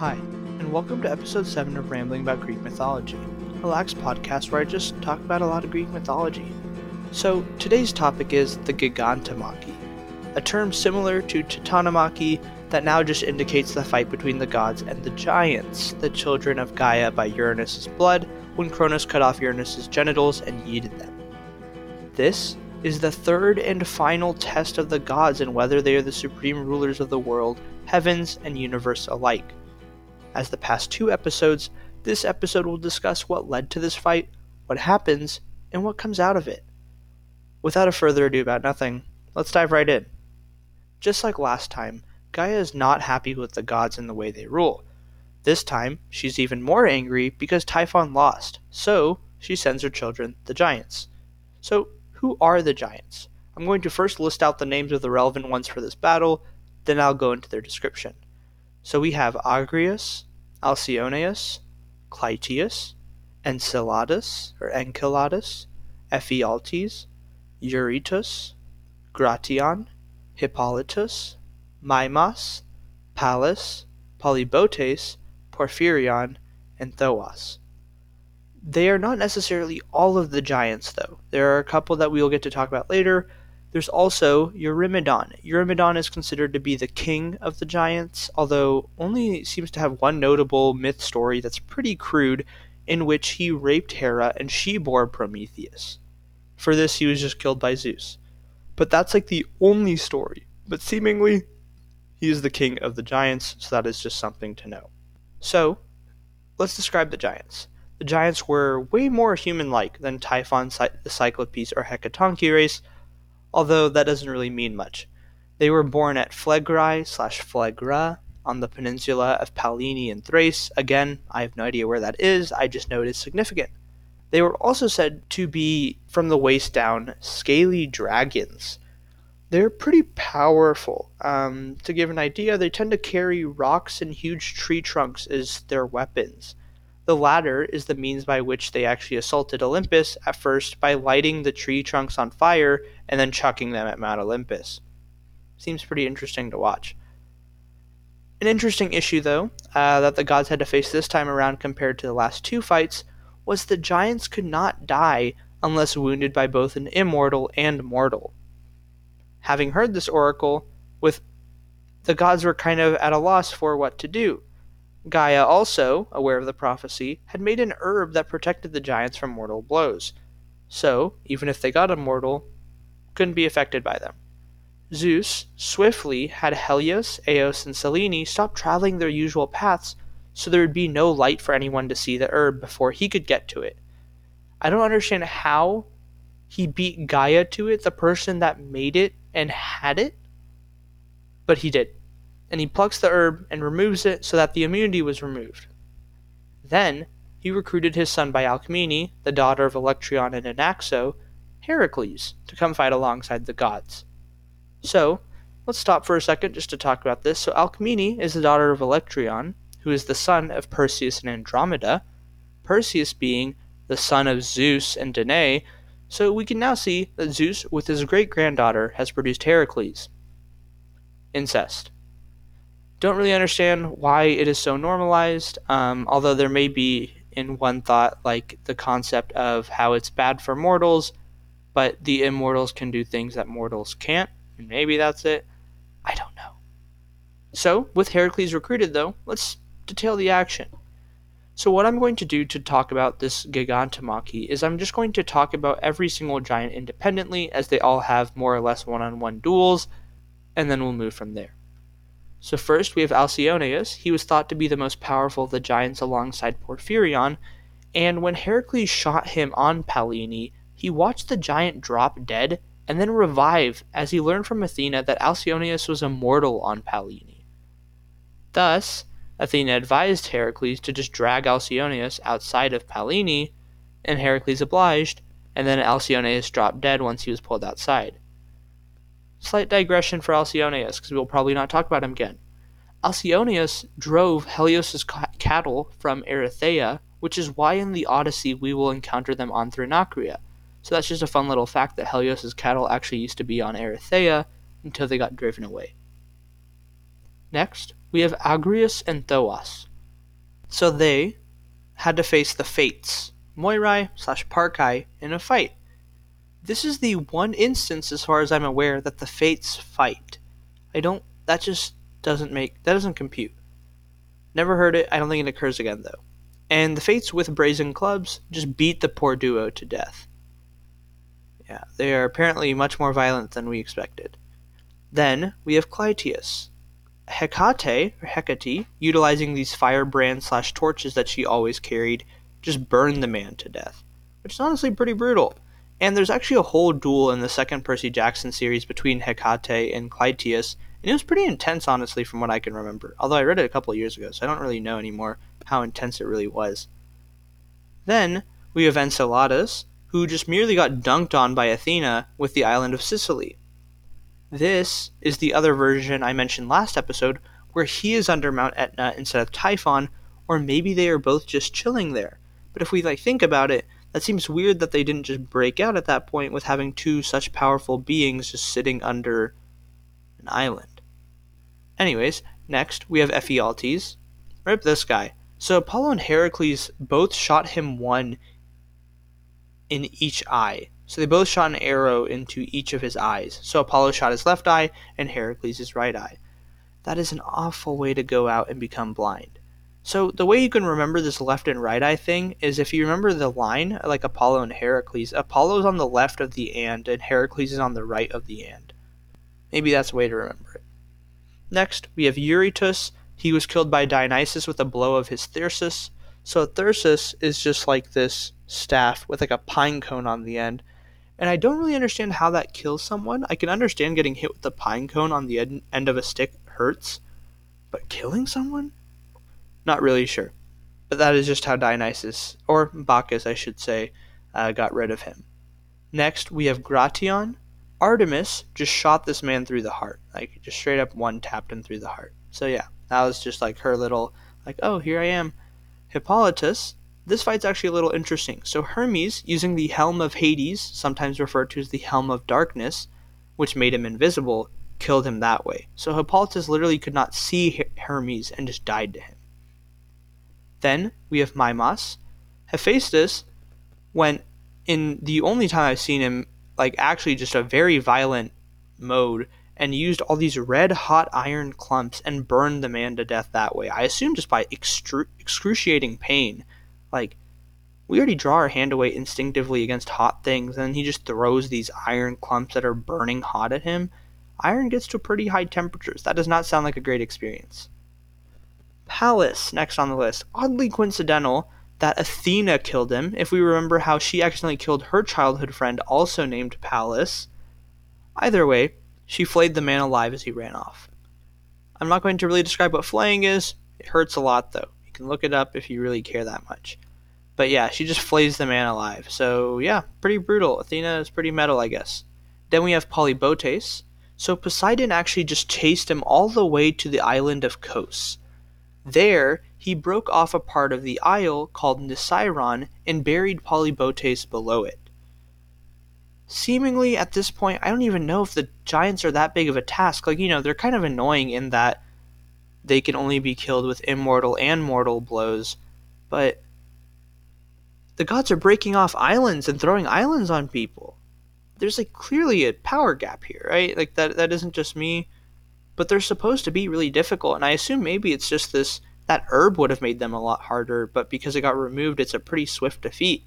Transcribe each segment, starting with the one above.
Hi, and welcome to episode 7 of Rambling About Greek Mythology, a lax podcast where I just talk about a lot of Greek mythology. So, today's topic is the Gigantomachy, a term similar to Titanomachy that now just indicates the fight between the gods and the giants, the children of Gaia by Uranus's blood, when Cronus cut off Uranus's genitals and yeeted them. This is the third and final test of the gods and whether they are the supreme rulers of the world, heavens, and universe alike. As the past two episodes, this episode will discuss what led to this fight, what happens, and what comes out of it. Without a further ado about nothing, let's dive right in. Just like last time, Gaia is not happy with the gods and the way they rule. This time, she's even more angry because Typhon lost, so she sends her children, the giants. So, who are the giants? I'm going to first list out the names of the relevant ones for this battle, then I'll go into their description. So we have Agrius, Alcyoneus, Clytius, Enceladus or Enceladus, Ephialtes, Eurytus, Gration, Hippolytus, Mimas, Pallas, Polybotes, Porphyrion, and Thoas. They are not necessarily all of the giants, though. There are a couple that we will get to talk about later. There's also Eurymedon. Eurymedon is considered to be the king of the giants, although only seems to have one notable myth story that's pretty crude, in which he raped Hera and she bore Prometheus. For this, he was just killed by Zeus. But that's like the only story. But seemingly, he is the king of the giants, so that is just something to know. So, let's describe the giants. The giants were way more human like than Typhon, the Cyclopes, or Hecatoncheires, although that doesn't really mean much. They were born at Phlegrae slash Phlegra on the peninsula of Pallene in Thrace. Again, I have no idea where that is, I just know it is significant. They were also said to be, from the waist down, scaly dragons. They're pretty powerful. Um, to give an idea, they tend to carry rocks and huge tree trunks as their weapons. The latter is the means by which they actually assaulted Olympus at first by lighting the tree trunks on fire and then chucking them at Mount Olympus. Seems pretty interesting to watch. An interesting issue, though, uh, that the gods had to face this time around compared to the last two fights was the giants could not die unless wounded by both an immortal and mortal. Having heard this oracle, with the gods were kind of at a loss for what to do. Gaia also, aware of the prophecy, had made an herb that protected the giants from mortal blows. So, even if they got immortal, couldn't be affected by them. Zeus swiftly had Helios, Eos, and Selene stop traveling their usual paths so there would be no light for anyone to see the herb before he could get to it. I don't understand how he beat Gaia to it, the person that made it and had it, but he did. And he plucks the herb and removes it so that the immunity was removed. Then he recruited his son by Alcmene, the daughter of Electryon and Anaxo, Heracles, to come fight alongside the gods. So, let's stop for a second just to talk about this. So, Alcmene is the daughter of Electryon, who is the son of Perseus and Andromeda, Perseus being the son of Zeus and Danae, so we can now see that Zeus, with his great granddaughter, has produced Heracles. Incest. Don't really understand why it is so normalized, um, although there may be in one thought like the concept of how it's bad for mortals, but the immortals can do things that mortals can't. And maybe that's it. I don't know. So, with Heracles recruited, though, let's detail the action. So, what I'm going to do to talk about this Gigantomachy is I'm just going to talk about every single giant independently, as they all have more or less one on one duels, and then we'll move from there. So, first we have Alcyoneus. He was thought to be the most powerful of the giants alongside Porphyrion, and when Heracles shot him on Pallene, he watched the giant drop dead and then revive as he learned from Athena that Alcyoneus was immortal on Pallene. Thus, Athena advised Heracles to just drag Alcyoneus outside of Pallene, and Heracles obliged, and then Alcyoneus dropped dead once he was pulled outside. Slight digression for Alcyoneus, because we'll probably not talk about him again. Alcyoneus drove Helios's cattle from Erytheia, which is why in the Odyssey we will encounter them on Thrinacia, so that's just a fun little fact that Helios's cattle actually used to be on Erytheia until they got driven away. Next, we have Agrius and Thoas. So they had to face the Fates, Moirai slash Parcae, in a fight. This is the one instance, as far as I'm aware, that the Fates fight. I don't. That just doesn't make. That doesn't compute. Never heard it. I don't think it occurs again, though. And the Fates with brazen clubs just beat the poor duo to death. Yeah, they are apparently much more violent than we expected. Then we have Clytius. Hecate, or Hecate, utilizing these firebrand slash torches that she always carried, just burned the man to death, which is honestly pretty brutal. And there's actually a whole duel in the second Percy Jackson series between Hecate and Clytius, and it was pretty intense, honestly, from what I can remember. Although I read it a couple years ago, so I don't really know anymore how intense it really was. Then we have Enceladus, who just merely got dunked on by Athena with the island of Sicily. This is the other version I mentioned last episode, where he is under Mount Etna instead of Typhon, or maybe they are both just chilling there. But if we like think about it, that seems weird that they didn't just break out at that point with having two such powerful beings just sitting under an island. Anyways, next we have Ephialtes. Rip this guy. So Apollo and Heracles both shot him one in each eye. So they both shot an arrow into each of his eyes. So Apollo shot his left eye and Heracles his right eye. That is an awful way to go out and become blind. So the way you can remember this left and right eye thing is if you remember the line like Apollo and Heracles, Apollo's on the left of the and and Heracles is on the right of the and. Maybe that's a way to remember it. Next, we have Eurytus. He was killed by Dionysus with a blow of his thyrsus. So thyrsus is just like this staff with like a pine cone on the end. And I don't really understand how that kills someone. I can understand getting hit with the pine cone on the ed- end of a stick hurts, but killing someone? Not really sure. But that is just how Dionysus, or Bacchus, I should say, uh, got rid of him. Next, we have Gration. Artemis just shot this man through the heart. Like, just straight up one tapped him through the heart. So, yeah, that was just like her little, like, oh, here I am. Hippolytus, this fight's actually a little interesting. So Hermes, using the Helm of Hades, sometimes referred to as the Helm of Darkness, which made him invisible, killed him that way. So Hippolytus literally could not see Hermes and just died to him. Then we have Mimas. Hephaestus went in the only time I've seen him like actually just a very violent mode and used all these red hot iron clumps and burned the man to death that way. I assume just by excru- excruciating pain. Like, we already draw our hand away instinctively against hot things, and he just throws these iron clumps that are burning hot at him. Iron gets to pretty high temperatures. That does not sound like a great experience. Pallas, next on the list. Oddly coincidental that Athena killed him, if we remember how she accidentally killed her childhood friend, also named Pallas. Either way, she flayed the man alive as he ran off. I'm not going to really describe what flaying is. It hurts a lot, though. You can look it up if you really care that much. But yeah, she just flays the man alive. So yeah, pretty brutal. Athena is pretty metal, I guess. Then we have Polybotes. So Poseidon actually just chased him all the way to the island of Kos. There, he broke off a part of the isle called Nisairon and buried Polybotes below it seemingly at this point, I don't even know if the Giants are that big of a task. Like, you know, they're kind of annoying in that they can only be killed with immortal and mortal blows, but the gods are breaking off islands and throwing islands on people. There's like clearly a power gap here, right? Like that that isn't just me, but they're supposed to be really difficult and I assume maybe it's just this that herb would have made them a lot harder, but because it got removed, it's a pretty swift defeat.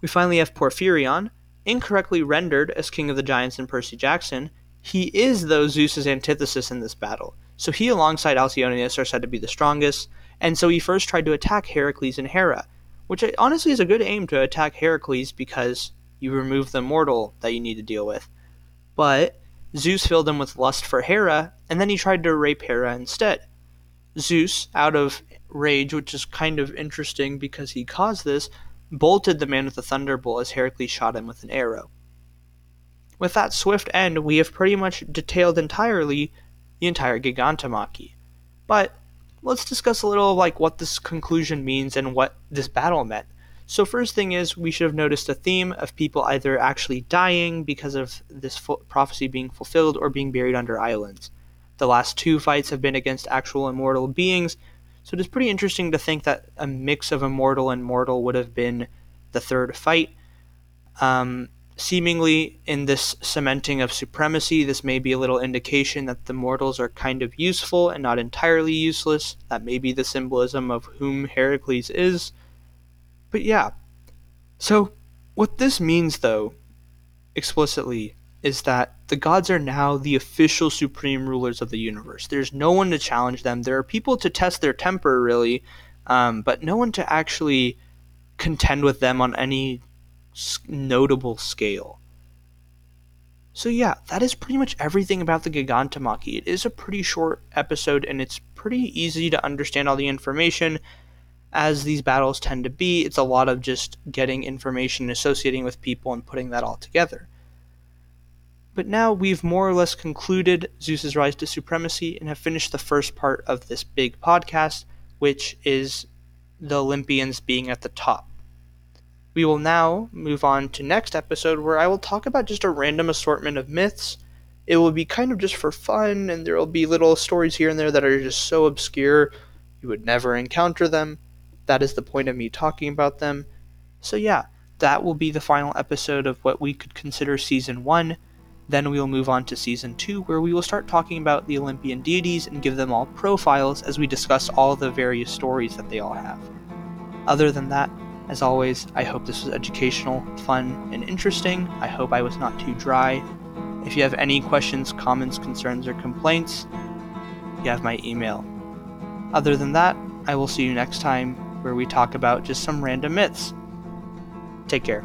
We finally have Porphyrion, incorrectly rendered as King of the Giants in Percy Jackson, he is, though, Zeus's antithesis in this battle. So he, alongside Alcyoneus, are said to be the strongest, and so he first tried to attack Heracles and Hera, which eh, honestly is a good aim to attack Heracles because you remove the mortal that you need to deal with. But Zeus filled him with lust for Hera, and then he tried to rape Hera instead. Zeus, out of rage, which is kind of interesting because he caused this, bolted the man with a thunderbolt as Heracles shot him with an arrow. With that swift end, we have pretty much detailed entirely the entire Gigantomachy. But let's discuss a little like what this conclusion means and what this battle meant. So first thing is we should have noticed a theme of people either actually dying because of this prophecy being fulfilled or being buried under islands. The last two fights have been against actual immortal beings, So it is pretty interesting to think that a mix of immortal and mortal would have been the third fight. Um, seemingly, in this cementing of supremacy, this may be a little indication that the mortals are kind of useful and not entirely useless. That may be the symbolism of whom Heracles is. But yeah. So, what this means, though, explicitly, is that the gods are now the official supreme rulers of the universe. There's no one to challenge them. There are people to test their temper, really, um, but no one to actually contend with them on any notable scale. So yeah, that is pretty much everything about the Gigantomachy. It is a pretty short episode and it's pretty easy to understand all the information as these battles tend to be. It's a lot of just getting information, associating with people and putting that all together. But now we've more or less concluded Zeus's rise to supremacy and have finished the first part of this big podcast, which is the Olympians being at the top. We will now move on to next episode where I will talk about just a random assortment of myths. It will be kind of just for fun and there will be little stories here and there that are just so obscure you would never encounter them. That is the point of me talking about them. So yeah, that will be the final episode of what we could consider season 1. Then we will move on to season 2, where we will start talking about the Olympian deities and give them all profiles as we discuss all the various stories that they all have. Other than that, as always, I hope this was educational, fun, and interesting. I hope I was not too dry. If you have any questions, comments, concerns, or complaints, you have my email. Other than that, I will see you next time where we talk about just some random myths. Take care.